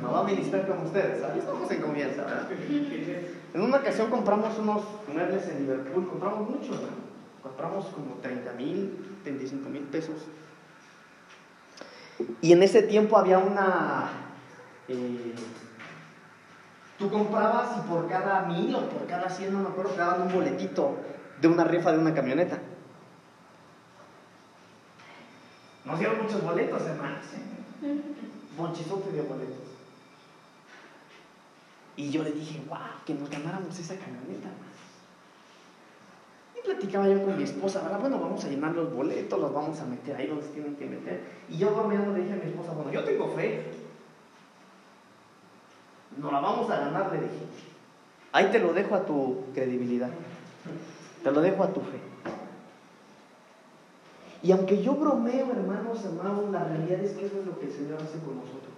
me va a ministrar con ustedes, ¿sabes? Estamos en confianza, ¿verdad? [laughs] En una ocasión compramos unos muebles en Liverpool, compramos mucho, ¿verdad? Compramos como 30 mil, 35 mil pesos. Y en ese tiempo había una... Eh, tú comprabas y por cada mil o por cada cien, no me acuerdo, te daban un boletito de una rifa de una camioneta. Nos dieron muchos boletos, hermanos. ¿eh? [laughs] De boletos. Y yo le dije, wow, que nos ganáramos esa camioneta. Y platicaba yo con mi esposa, bueno, vamos a llenar los boletos, los vamos a meter ahí donde se tienen que meter. Y yo bromeando le dije a mi esposa, bueno, yo tengo fe. No la vamos a ganar, le dije. Ahí te lo dejo a tu credibilidad. Te lo dejo a tu fe. Y aunque yo bromeo, hermanos amados, la realidad es que eso es lo que el Señor hace con nosotros.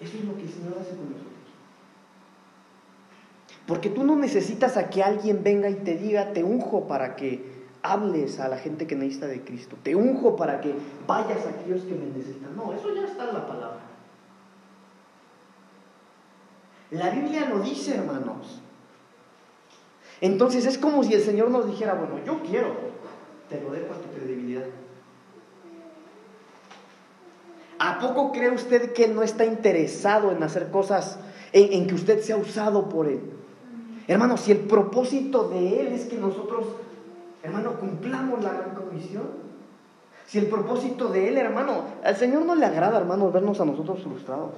Eso es lo que el Señor hace con nosotros. Porque tú no necesitas a que alguien venga y te diga, te unjo para que hables a la gente que necesita de Cristo. Te unjo para que vayas a aquellos que me necesitan. No, eso ya está en la palabra. La Biblia lo dice, hermanos. Entonces es como si el Señor nos dijera, bueno, yo quiero, te lo dejo a tu credibilidad. ¿A poco cree usted que Él no está interesado en hacer cosas, en, que usted sea usado por Él? Hermano, si el propósito de Él es que nosotros, hermano, cumplamos la gran comisión. Si el propósito de Él, hermano, al Señor no le agrada, hermano, vernos a nosotros frustrados.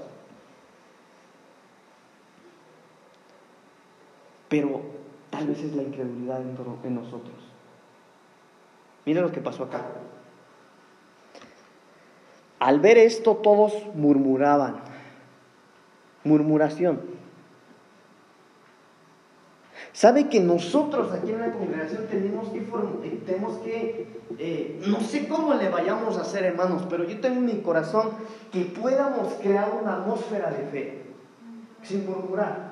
Pero Tal vez es la incredulidad en nosotros. Mira lo que pasó acá. Al ver esto todos murmuraban. Murmuración. ¿Sabe que nosotros aquí en la congregación tenemos que, eh, tenemos que eh, no sé cómo le vayamos a hacer, hermanos, pero yo tengo en mi corazón que podamos crear una atmósfera de fe, sin murmurar.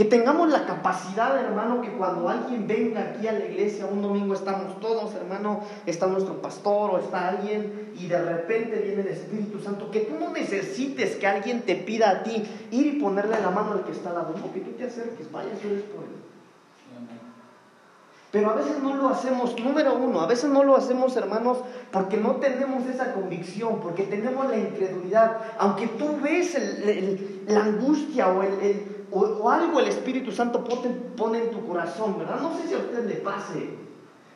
Que tengamos la capacidad, hermano, que cuando alguien venga aquí a la iglesia, un domingo estamos todos, hermano, está nuestro pastor o está alguien y de repente viene el Espíritu Santo, que tú no necesites que alguien te pida a ti ir y ponerle la mano al que está al lado, no, que tú te acerques, vayas y eres por él. Pero a veces no lo hacemos, número uno, a veces no lo hacemos, hermanos, porque no tenemos esa convicción, porque tenemos la incredulidad. Aunque tú ves la angustia o el, o, algo el Espíritu Santo pone, en tu corazón, ¿verdad? No sé si a usted le pase,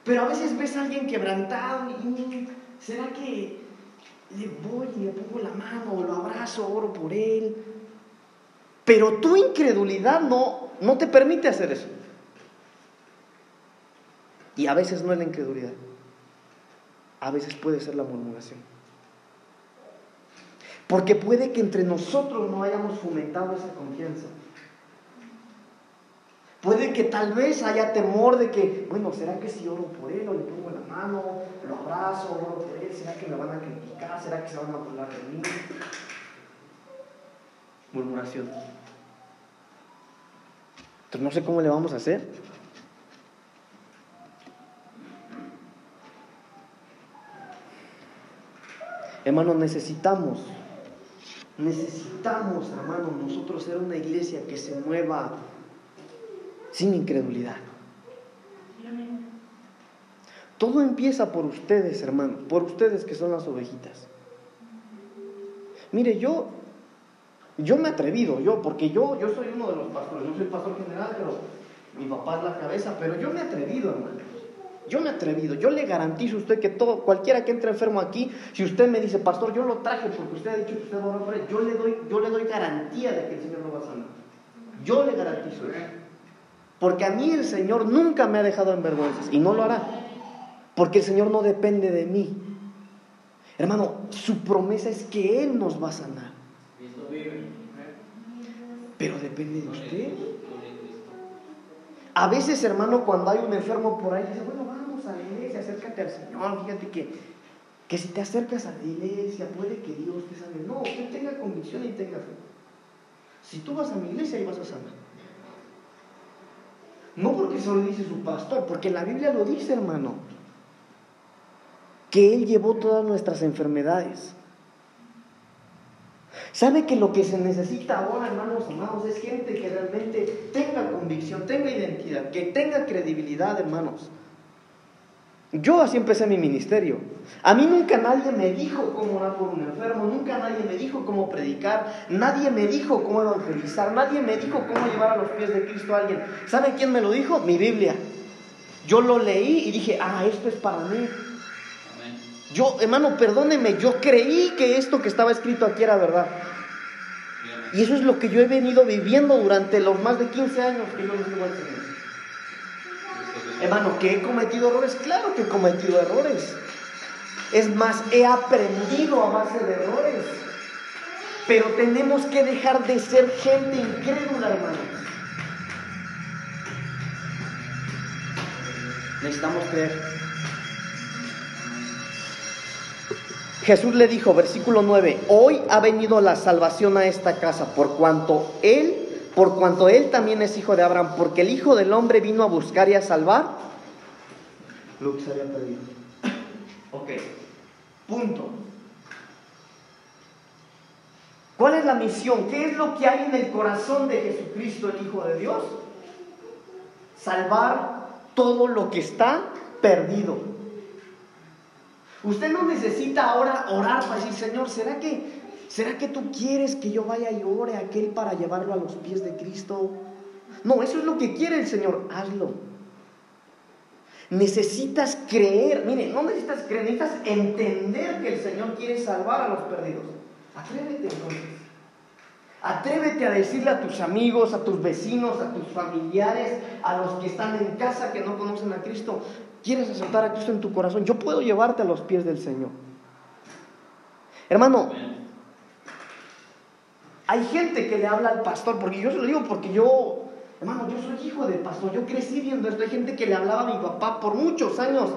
pero a veces ves a alguien quebrantado y ¿será que le voy y le pongo la mano o lo abrazo, oro por él? Pero tu incredulidad no, no te permite hacer eso. Y a veces no es la incredulidad, a veces puede ser la murmuración. Porque puede que entre nosotros no hayamos fomentado esa confianza. Puede que tal vez haya temor de que, bueno, ¿será que si oro por él o le pongo la mano, lo abrazo, oro por él? ¿Será que me van a criticar? ¿Será que se van a burlar de mí? Murmuración. Entonces no sé cómo le vamos a hacer. Hermano, necesitamos, necesitamos, hermano, nosotros ser una iglesia que se mueva sin incredulidad. Todo empieza por ustedes, hermano, por ustedes que son las ovejitas. Mire, yo, yo me he atrevido, yo, porque yo, yo soy uno de los pastores, yo soy pastor general, pero mi papá es la cabeza, pero yo me he atrevido, hermano. Yo me he atrevido, yo le garantizo a usted que todo, cualquiera que entre enfermo aquí, si usted me dice, pastor, yo lo traje porque usted ha dicho que usted va a orar yo le doy, yo le doy garantía de que el Señor lo va a sanar. Yo le garantizo eso. Porque a mí el Señor nunca me ha dejado en vergüenzas y no lo hará. Porque el Señor no depende de mí. Hermano, su promesa es que Él nos va a sanar. Pero depende de usted. A veces, hermano, cuando hay un enfermo por ahí, dice, bueno, vamos a la iglesia, acércate al Señor. Fíjate que, que si te acercas a la iglesia, puede que Dios te sane. No, usted tenga convicción y tenga fe. Si tú vas a mi iglesia, ahí vas a sanar. No porque eso lo dice su pastor, porque la Biblia lo dice, hermano. Que Él llevó todas nuestras enfermedades. ¿Sabe que lo que se necesita ahora, hermanos amados, es gente que realmente tenga convicción, tenga identidad, que tenga credibilidad, hermanos? Yo así empecé mi ministerio. A mí nunca nadie me dijo cómo orar por un enfermo, nunca nadie me dijo cómo predicar, nadie me dijo cómo evangelizar, nadie me dijo cómo llevar a los pies de Cristo a alguien. ¿Sabe quién me lo dijo? Mi Biblia. Yo lo leí y dije, ah, esto es para mí. Yo, hermano, perdóneme, yo creí que esto que estaba escrito aquí era verdad. Y eso es lo que yo he venido viviendo durante los más de 15 años que yo les digo al Señor. Hermano, ¿que he cometido errores? Claro que he cometido errores. Es más, he aprendido a base de errores. Pero tenemos que dejar de ser gente incrédula, hermano. Necesitamos creer. Jesús le dijo, versículo 9, hoy ha venido la salvación a esta casa por cuanto Él por cuanto él también es hijo de Abraham, porque el Hijo del Hombre vino a buscar y a salvar lo que se había perdido. Ok, punto. ¿Cuál es la misión? ¿Qué es lo que hay en el corazón de Jesucristo, el Hijo de Dios? Salvar todo lo que está perdido. Usted no necesita ahora orar para decir, Señor, ¿será que ¿Será que tú quieres que yo vaya y ore a aquel para llevarlo a los pies de Cristo? No, eso es lo que quiere el Señor. Hazlo. Necesitas creer. Mire, no necesitas creer, necesitas entender que el Señor quiere salvar a los perdidos. Atrévete entonces. Atrévete a decirle a tus amigos, a tus vecinos, a tus familiares, a los que están en casa que no conocen a Cristo. ¿Quieres aceptar a Cristo en tu corazón? Yo puedo llevarte a los pies del Señor. Hermano, Hay gente que le habla al pastor, porque yo se lo digo porque yo, hermano, yo soy hijo del pastor, yo crecí viendo esto. Hay gente que le hablaba a mi papá por muchos años.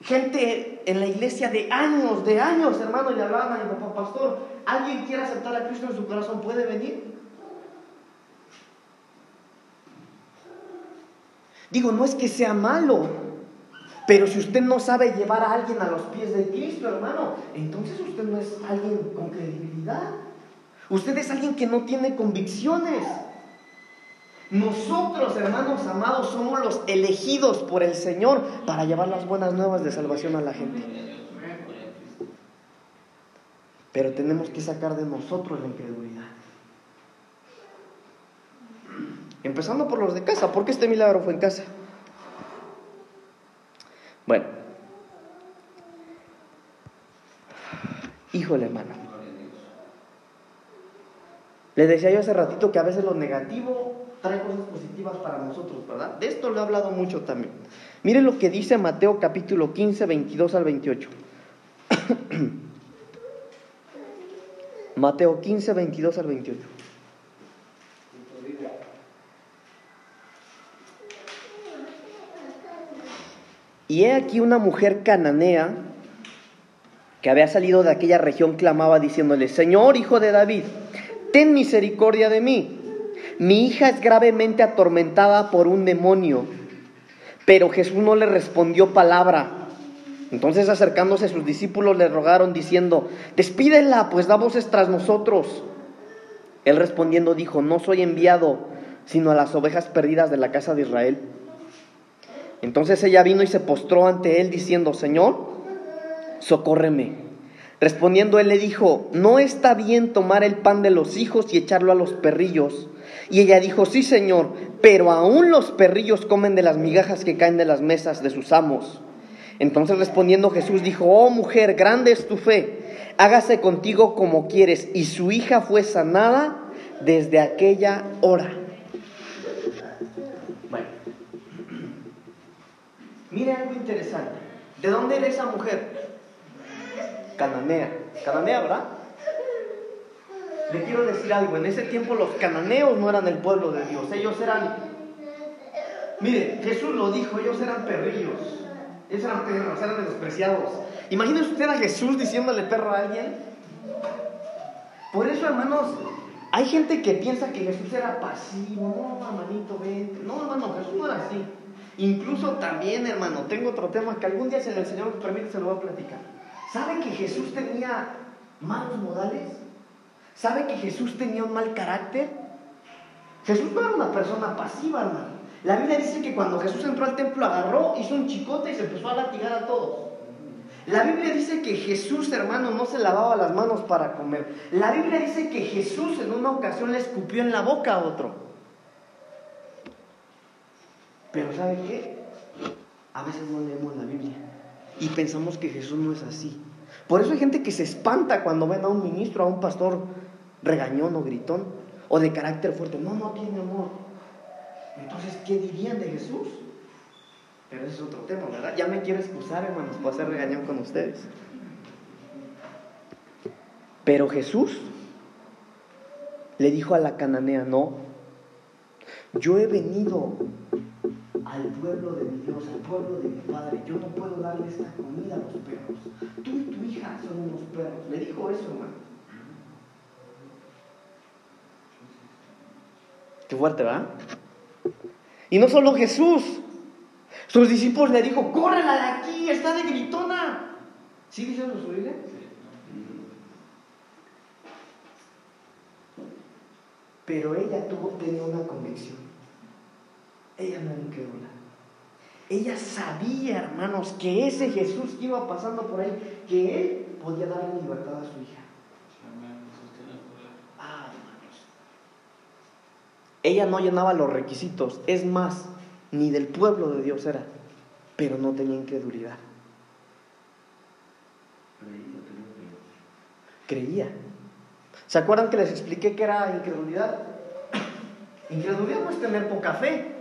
Gente en la iglesia de años, de años, hermano, le hablaban a mi papá, pastor, ¿alguien quiere aceptar a Cristo en su corazón? ¿Puede venir? Digo, no es que sea malo, pero si usted no sabe llevar a alguien a los pies de Cristo, hermano, entonces usted no es alguien con credibilidad. Usted es alguien que no tiene convicciones. Nosotros, hermanos amados, somos los elegidos por el Señor para llevar las buenas nuevas de salvación a la gente. Pero tenemos que sacar de nosotros la incredulidad. Empezando por los de casa, porque este milagro fue en casa. Bueno, híjole hermano. Le decía yo hace ratito que a veces lo negativo trae cosas positivas para nosotros, ¿verdad? De esto lo he hablado mucho también. Miren lo que dice Mateo capítulo 15, 22 al 28. [clears throat] Mateo 15, 22 al 28. Y he aquí una mujer cananea que había salido de aquella región clamaba diciéndole, Señor, hijo de David, ten misericordia de mí. Mi hija es gravemente atormentada por un demonio. Pero Jesús no le respondió palabra. Entonces acercándose sus discípulos le rogaron diciendo, despídela, pues da voces tras nosotros. Él respondiendo dijo, no soy enviado sino a las ovejas perdidas de la casa de Israel. Entonces ella vino y se postró ante él diciendo, Señor, socórreme. Respondiendo él le dijo, no está bien tomar el pan de los hijos y echarlo a los perrillos. Y ella dijo, sí, Señor, pero aún los perrillos comen de las migajas que caen de las mesas de sus amos. Entonces respondiendo Jesús dijo, oh mujer, grande es tu fe, hágase contigo como quieres. Y su hija fue sanada desde aquella hora. Bueno, mire algo interesante. ¿De dónde era esa mujer? Cananea. Cananea, ¿verdad? Le quiero decir algo, en ese tiempo los cananeos no eran el pueblo de Dios, ellos eran, mire, Jesús lo dijo, ellos eran perrillos, ellos eran perros, eran menospreciados. Imagínese usted a Jesús diciéndole perro a alguien. Por eso, hermanos, hay gente que piensa que Jesús era pasivo, no, hermanito, vente. No, hermano, Jesús no era así. Incluso también, hermano, tengo otro tema que algún día, si el Señor permite, se lo voy a platicar. ¿Sabe que Jesús tenía malos modales? ¿Sabe que Jesús tenía un mal carácter? Jesús no era una persona pasiva, hermano. La Biblia dice que cuando Jesús entró al templo agarró, hizo un chicote y se empezó a latigar a todos. La Biblia dice que Jesús, hermano, no se lavaba las manos para comer. La Biblia dice que Jesús en una ocasión le escupió en la boca a otro. Pero ¿sabe qué? A veces no leemos la Biblia y pensamos que Jesús no es así. Por eso hay gente que se espanta cuando ven a un ministro, a un pastor regañón o gritón o de carácter fuerte. No, no tiene amor. Entonces, ¿qué dirían de Jesús? Pero ese es otro tema, ¿verdad? Ya me quiero excusar, hermanos, por hacer regañón con ustedes. Pero Jesús le dijo a la cananea, no, yo he venido al pueblo de mi Dios, al pueblo de mi Padre. Yo no puedo darle esta comida a los perros. Tú y tu hija son unos perros. Le dijo eso, hermano. Qué fuerte, ¿verdad? Y no solo Jesús. Sus discípulos le dijo, córrela de aquí, está de gritona. ¿Sí dice su Biblia? Pero ella tuvo, tenía una convicción. Ella no era incrédula. Ella sabía, hermanos, que ese Jesús que iba pasando por ahí, que él podía darle libertad a su hija. Ah, hermanos. Ella no llenaba los requisitos, es más, ni del pueblo de Dios era, pero no tenía incredulidad. Creía. ¿Se acuerdan que les expliqué que era incredulidad? [coughs] Incredulidad no es tener poca fe.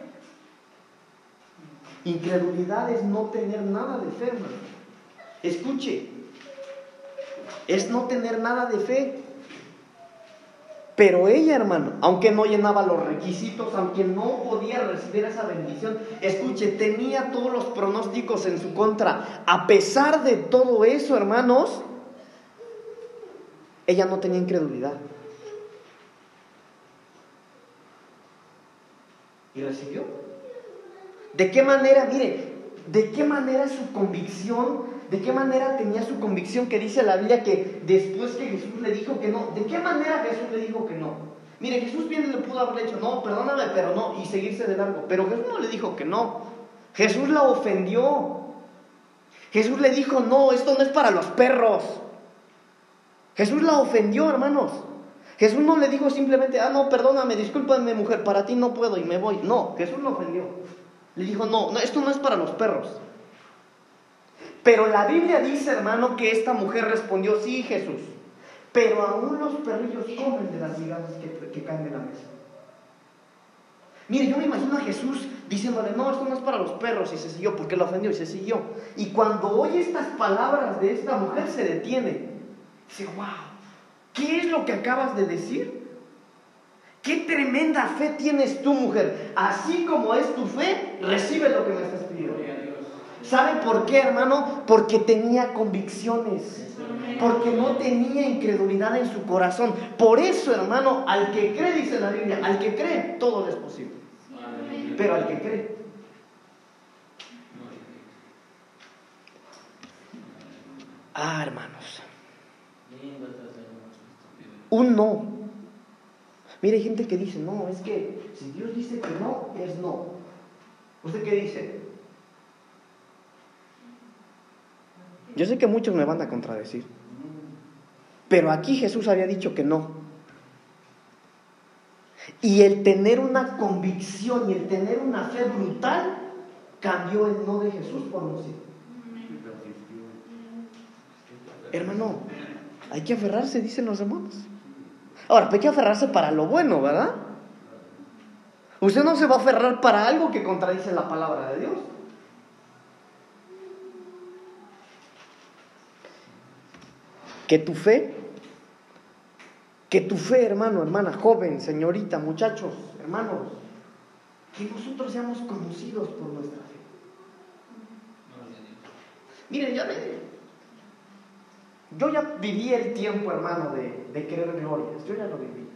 Incredulidad es no tener nada de fe, hermano. Escuche, es no tener nada de fe. Pero ella, hermano, aunque no llenaba los requisitos, aunque no podía recibir esa bendición, escuche, tenía todos los pronósticos en su contra. A pesar de todo eso, hermanos, ella no tenía incredulidad. Y recibió. ¿De qué manera, mire, de qué manera su convicción, de qué manera tenía su convicción que dice la Biblia que después que Jesús le dijo que no, de qué manera Jesús le dijo que no? Mire, Jesús bien le pudo haber dicho, no, perdóname, pero no, y seguirse de largo. Pero Jesús no le dijo que no. Jesús la ofendió. Jesús le dijo, no, esto no es para los perros. Jesús la ofendió, hermanos. Jesús no le dijo simplemente, ah, no, perdóname, discúlpame, mujer, para ti no puedo y me voy. No, Jesús la ofendió. Le dijo, no, no, esto no es para los perros. Pero la Biblia dice, hermano, que esta mujer respondió, sí, Jesús. Pero aún los perrillos comen de las migajas que, que caen de la mesa. Mire, yo me imagino a Jesús diciéndole, no, esto no es para los perros, y se siguió, porque lo ofendió y se siguió. Y cuando oye estas palabras de esta mujer, se detiene. Dice, wow, ¿qué es lo que acabas de decir? ¿Qué tremenda fe tienes tú, mujer? Así como es tu fe, recibe lo que me estás pidiendo. ¿Sabe por qué, hermano? Porque tenía convicciones. Porque no tenía incredulidad en su corazón. Por eso, hermano, al que cree, dice la Biblia, al que cree, todo es posible. Pero al que cree. Ah, hermanos. Un no. Mire, hay gente que dice, no, es que si Dios dice que no, es no. ¿Usted qué dice? Yo sé que muchos me van a contradecir. Pero aquí Jesús había dicho que no. Y el tener una convicción y el tener una fe brutal cambió el no de Jesús por un sí. Hermano, hay que aferrarse, dicen los hermanos. Ahora, hay que aferrarse para lo bueno, ¿verdad? Usted no se va a aferrar para algo que contradice la palabra de Dios. Que tu fe, que tu fe, hermano, hermana, joven, señorita, muchachos, hermanos, que nosotros seamos conocidos por nuestra fe. Miren, ya ven, yo ya viví el tiempo, hermano, de, de querer glorias, yo ya lo viví.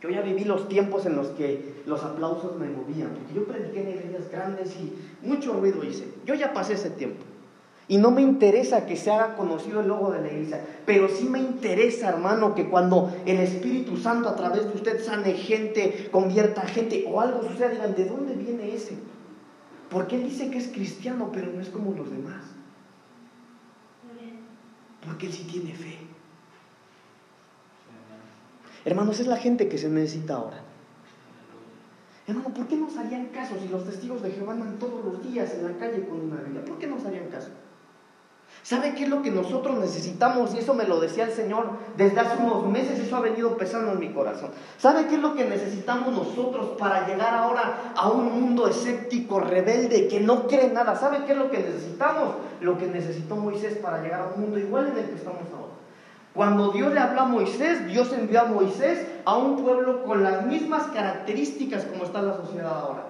Yo ya viví los tiempos en los que los aplausos me movían, porque yo prediqué en iglesias grandes y mucho ruido hice. Yo ya pasé ese tiempo. Y no me interesa que se haga conocido el logo de la iglesia, pero sí me interesa, hermano, que cuando el Espíritu Santo a través de usted sane gente, convierta gente o algo suceda, digan, ¿de dónde viene ese? Porque él dice que es cristiano, pero no es como los demás. Porque él sí tiene fe. Hermanos, es la gente que se necesita ahora. Hermano, ¿por qué nos harían caso si los testigos de Jehová andan todos los días en la calle con una Biblia? ¿Por qué nos harían caso? ¿Sabe qué es lo que nosotros necesitamos? Y eso me lo decía el Señor desde hace unos meses, eso ha venido pesando en mi corazón. ¿Sabe qué es lo que necesitamos nosotros para llegar ahora a un mundo escéptico, rebelde, que no cree nada? ¿Sabe qué es lo que necesitamos? Lo que necesitó Moisés para llegar a un mundo igual en el que estamos ahora. Cuando Dios le habló a Moisés, Dios envió a Moisés a un pueblo con las mismas características como está la sociedad ahora.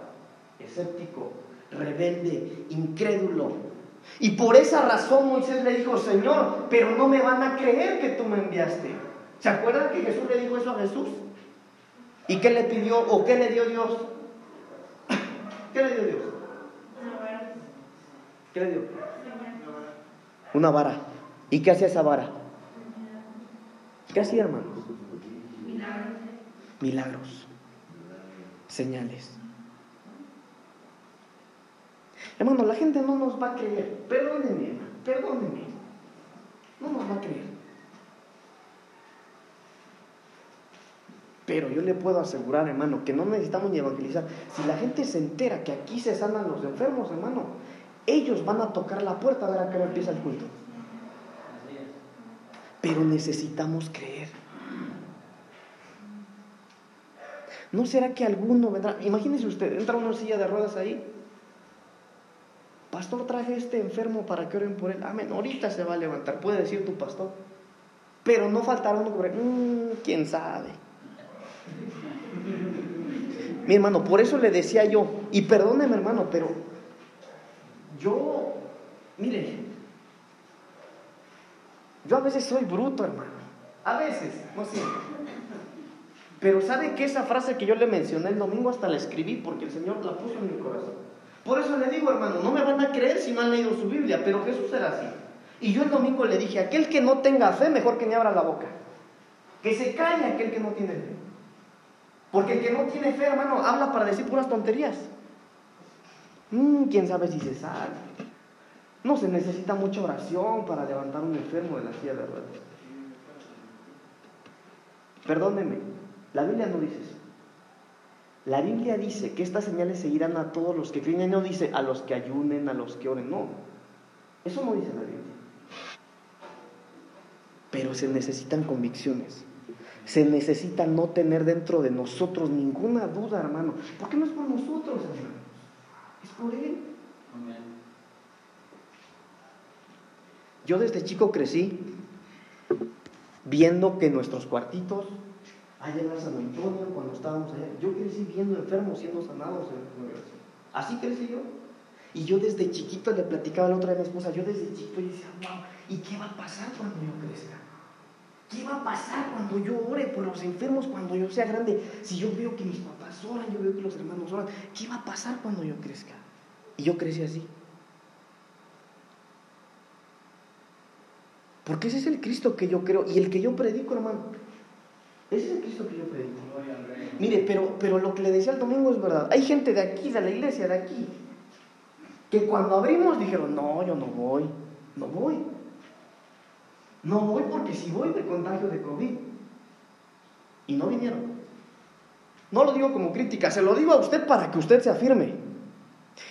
Escéptico, rebelde, incrédulo, y por esa razón Moisés le dijo, Señor, pero no me van a creer que tú me enviaste. ¿Se acuerdan que Jesús le dijo eso a Jesús? ¿Y qué le pidió o qué le dio Dios? [coughs] ¿Qué le dio Dios? ¿Qué le dio? Una vara. ¿Y qué hacía esa vara? ¿Qué hacía, hermano? Milagros. Milagros. Señales. Hermano, la gente no nos va a creer. Perdónenme, perdónenme. No nos va a creer. Pero yo le puedo asegurar, hermano, que no necesitamos ni evangelizar. Si la gente se entera que aquí se sanan los enfermos, hermano, ellos van a tocar la puerta a ver a qué empieza el culto. Pero necesitamos creer. ¿No será que alguno vendrá? Imagínese usted, entra una silla de ruedas ahí Pastor, traje este enfermo para que oren por él. Amén. Ahorita se va a levantar. Puede decir tu pastor. Pero no faltará uno que mmm, quién sabe. Mi hermano, por eso le decía yo, y perdóneme hermano, pero yo, mire, yo a veces soy bruto, hermano. A veces, no siempre. Pero ¿sabe que esa frase que yo le mencioné el domingo hasta la escribí porque el Señor la puso en mi corazón? Por eso le digo, hermano, no me van a creer si no han leído su Biblia, pero Jesús era así. Y yo el domingo le dije, aquel que no tenga fe, mejor que me abra la boca. Que se calle aquel que no tiene fe. Porque el que no tiene fe, hermano, habla para decir puras tonterías. Mm, ¿Quién sabe si se sabe? No se necesita mucha oración para levantar un enfermo de la silla de ruedas. Perdóneme, la Biblia no dice eso. La Biblia dice que estas señales seguirán a todos los que creen. No dice a los que ayunen, a los que oren. No. Eso no dice la Biblia. Pero se necesitan convicciones. Se necesita no tener dentro de nosotros ninguna duda, hermano. Porque no es por nosotros, hermano. Es por Él. Yo desde chico crecí viendo que nuestros cuartitos, allá en San Antonio, cuando estábamos allá, yo crecí viendo enfermos siendo sanados. Así crecí yo. Y yo desde chiquito le platicaba la otra a mi esposa, yo desde chiquito decía, wow, ¿y qué va a pasar cuando yo crezca? ¿Qué va a pasar cuando yo ore por los enfermos cuando yo sea grande? Si yo veo que mis papás oran, yo veo que los hermanos oran, ¿qué va a pasar cuando yo crezca? Y yo crecí así. Porque ese es el Cristo que yo creo y el que yo predico, hermano. Ese es el Cristo que yo predico. Mire, pero, pero lo que le decía el domingo es verdad. Hay gente de aquí, de la iglesia de aquí, que cuando abrimos dijeron, no, yo no voy, no voy. No voy porque si voy de contagio de COVID. Y no vinieron. No lo digo como crítica, se lo digo a usted para que usted se afirme.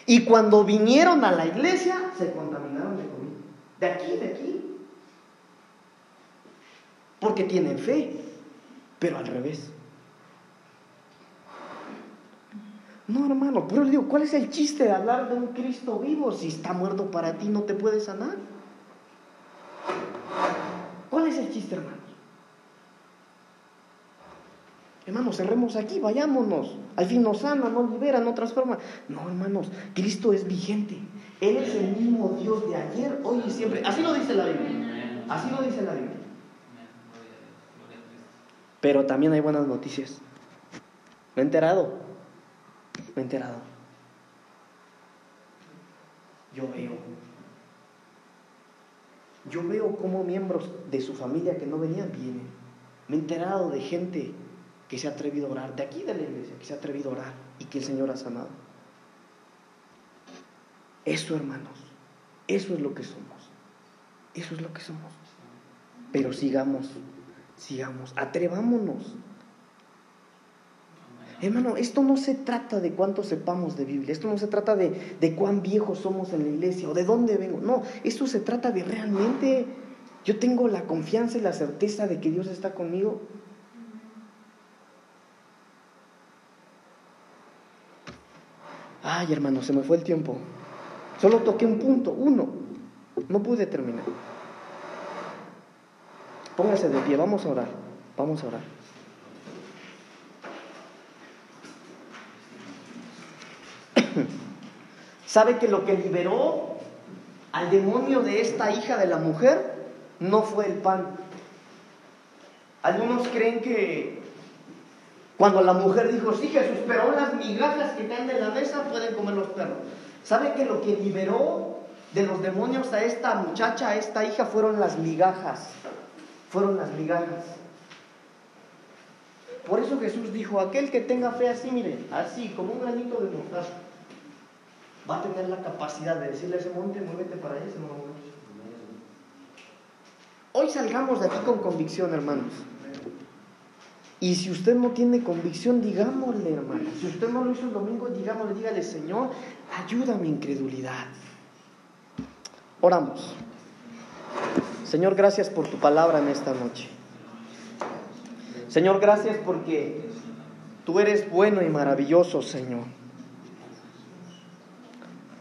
Y cuando vinieron a la iglesia, se contaminaron de COVID. De aquí, de aquí. Porque tienen fe, pero al revés. No, hermano, pero le digo, ¿cuál es el chiste de hablar de un Cristo vivo si está muerto para ti no te puede sanar? ¿Cuál es el chiste, hermanos? Hermanos, cerremos aquí, vayámonos. Al fin nos sana, nos libera, no transforma. No, hermanos, Cristo es vigente. Él es el mismo Dios de ayer, hoy y siempre. Así lo dice la Biblia. Así lo dice la Biblia. Pero también hay buenas noticias. Me he enterado. Me he enterado. Yo veo. Yo veo cómo miembros de su familia que no venían vienen. Me he enterado de gente que se ha atrevido a orar, de aquí de la iglesia, que se ha atrevido a orar y que el Señor ha sanado. Eso, hermanos, eso es lo que somos. Eso es lo que somos. Pero sigamos sigamos, atrevámonos. Hermano, esto no se trata de cuánto sepamos de Biblia, esto no se trata de, de cuán viejos somos en la iglesia o de dónde vengo, no, esto se trata de realmente, yo tengo la confianza y la certeza de que Dios está conmigo. Ay, hermano, se me fue el tiempo. Solo toqué un punto, uno. No pude terminar. Póngase de pie, vamos a orar. Vamos a orar. [coughs] ¿Sabe que lo que liberó al demonio de esta hija de la mujer no fue el pan? Algunos creen que cuando la mujer dijo, sí Jesús, pero las migajas que caen de la mesa pueden comer los perros. ¿Sabe que lo que liberó de los demonios a esta muchacha, a esta hija, fueron las migajas? Fueron las migajas. Por eso Jesús dijo, aquel que tenga fe así, mire, así, como un granito de mostaza, va a tener la capacidad de decirle a ese monte, muévete para allá, se no Hoy salgamos de aquí con convicción, hermanos. Y si usted no tiene convicción, digámosle, hermano. Si usted no lo hizo el domingo, digámosle, dígale, Señor, ayúdame incredulidad. Oramos. Señor, gracias por tu palabra en esta noche. Señor, gracias porque tú eres bueno y maravilloso, Señor.